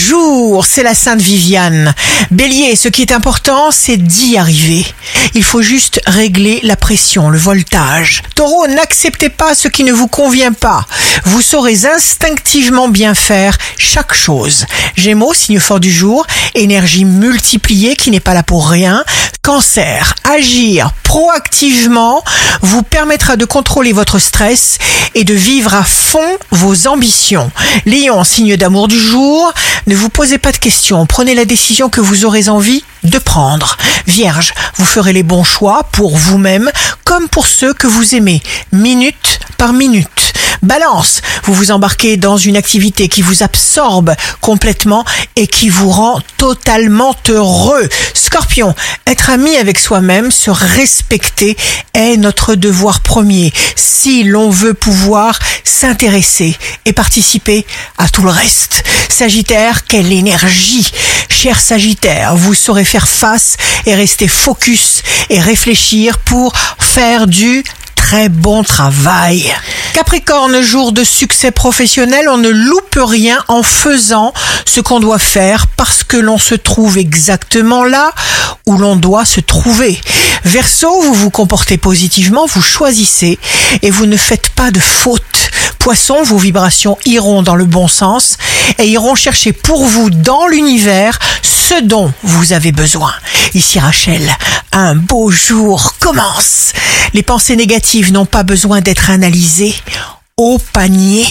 Bonjour, c'est la Sainte Viviane. Bélier, ce qui est important, c'est d'y arriver. Il faut juste régler la pression, le voltage. Taureau, n'acceptez pas ce qui ne vous convient pas. Vous saurez instinctivement bien faire chaque chose. Gémeaux, signe fort du jour, énergie multipliée qui n'est pas là pour rien. Cancer, agir proactivement vous permettra de contrôler votre stress et de vivre à fond vos ambitions. Lion, signe d'amour du jour, ne vous posez pas de questions, prenez la décision que vous aurez envie de prendre. Vierge, vous ferez les bons choix pour vous-même comme pour ceux que vous aimez, minute par minute. Balance, vous vous embarquez dans une activité qui vous absorbe complètement et qui vous rend totalement heureux. Scorpion, être ami avec soi-même, se respecter est notre devoir premier si l'on veut pouvoir s'intéresser et participer à tout le reste. Sagittaire, quelle énergie Cher Sagittaire, vous saurez faire face et rester focus et réfléchir pour faire du très bon travail. Capricorne, jour de succès professionnel, on ne loupe rien en faisant ce qu'on doit faire parce que l'on se trouve exactement là où l'on doit se trouver. Verseau, vous vous comportez positivement, vous choisissez et vous ne faites pas de fautes. Poisson, vos vibrations iront dans le bon sens et iront chercher pour vous dans l'univers ce dont vous avez besoin. Ici Rachel, un beau jour commence. Les pensées négatives n'ont pas besoin d'être analysées au panier.